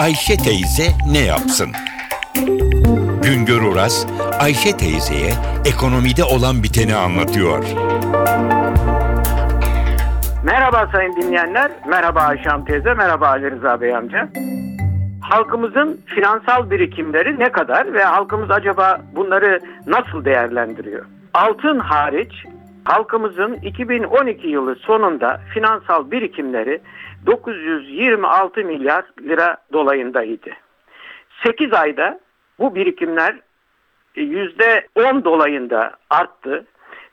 Ayşe teyze ne yapsın? Güngör Oras, Ayşe teyzeye ekonomide olan biteni anlatıyor. Merhaba sayın dinleyenler, merhaba Ayşem teyze, merhaba Ali Rıza Bey amca. Halkımızın finansal birikimleri ne kadar ve halkımız acaba bunları nasıl değerlendiriyor? Altın hariç halkımızın 2012 yılı sonunda finansal birikimleri 926 milyar lira dolayındaydı. 8 ayda bu birikimler %10 dolayında arttı.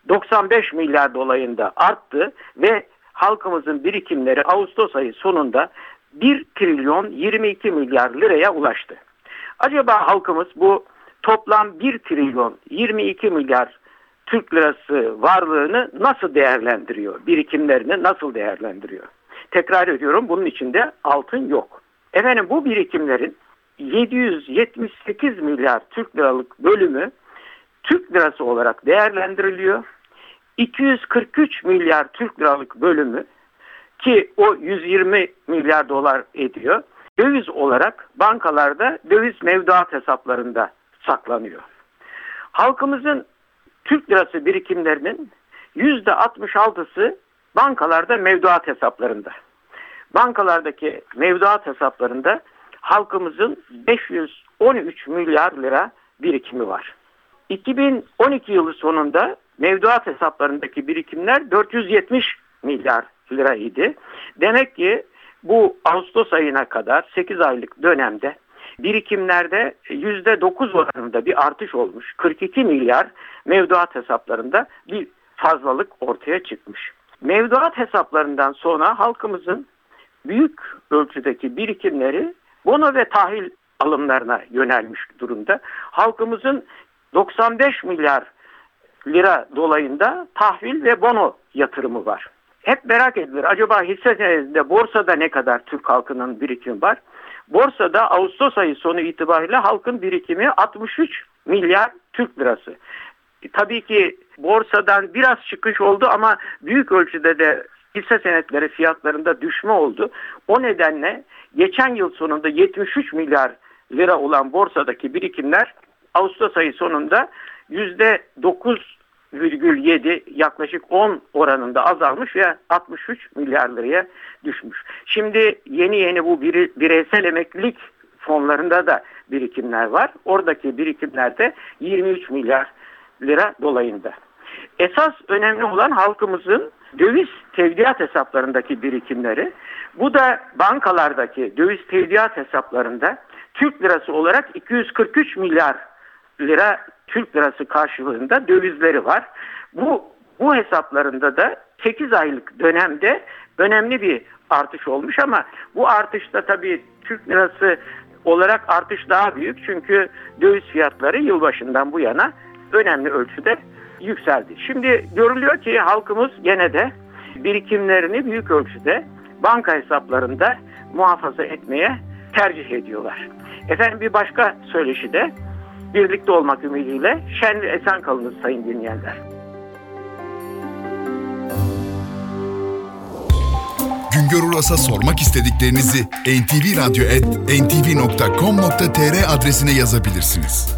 95 milyar dolayında arttı ve halkımızın birikimleri Ağustos ayı sonunda 1 trilyon 22 milyar liraya ulaştı. Acaba halkımız bu toplam 1 trilyon 22 milyar Türk lirası varlığını nasıl değerlendiriyor? Birikimlerini nasıl değerlendiriyor? Tekrar ediyorum bunun içinde altın yok. Efendim bu birikimlerin 778 milyar Türk liralık bölümü Türk lirası olarak değerlendiriliyor. 243 milyar Türk liralık bölümü ki o 120 milyar dolar ediyor. Döviz olarak bankalarda döviz mevduat hesaplarında saklanıyor. Halkımızın Türk lirası birikimlerinin %66'sı bankalarda mevduat hesaplarında. Bankalardaki mevduat hesaplarında halkımızın 513 milyar lira birikimi var. 2012 yılı sonunda mevduat hesaplarındaki birikimler 470 milyar lira idi. Demek ki bu Ağustos ayına kadar 8 aylık dönemde birikimlerde %9 oranında bir artış olmuş. 42 milyar mevduat hesaplarında bir fazlalık ortaya çıkmış. Mevduat hesaplarından sonra halkımızın büyük ölçüdeki birikimleri bono ve tahil alımlarına yönelmiş durumda. Halkımızın 95 milyar lira dolayında tahvil ve bono yatırımı var. Hep merak edilir. Acaba hisse senedinde borsada ne kadar Türk halkının birikimi var? Borsada Ağustos ayı sonu itibariyle halkın birikimi 63 milyar Türk lirası. Tabii ki borsadan biraz çıkış oldu ama büyük ölçüde de hisse senetleri fiyatlarında düşme oldu. O nedenle geçen yıl sonunda 73 milyar lira olan borsadaki birikimler Ağustos ayı sonunda %9,7 yaklaşık 10 oranında azalmış ve 63 milyar liraya düşmüş. Şimdi yeni yeni bu bireysel emeklilik fonlarında da birikimler var. Oradaki birikimlerde 23 milyar lira dolayında. Esas önemli olan halkımızın döviz tevdiat hesaplarındaki birikimleri. Bu da bankalardaki döviz tevdiat hesaplarında Türk lirası olarak 243 milyar lira Türk lirası karşılığında dövizleri var. Bu bu hesaplarında da 8 aylık dönemde önemli bir artış olmuş ama bu artışta tabii Türk lirası olarak artış daha büyük çünkü döviz fiyatları yılbaşından bu yana önemli ölçüde yükseldi. Şimdi görülüyor ki halkımız gene de birikimlerini büyük ölçüde banka hesaplarında muhafaza etmeye tercih ediyorlar. Efendim bir başka söyleşi de birlikte olmak ümidiyle şen esen kalınız sayın dinleyenler. Güngör Uras'a sormak istediklerinizi ntvradio.com.tr adresine yazabilirsiniz.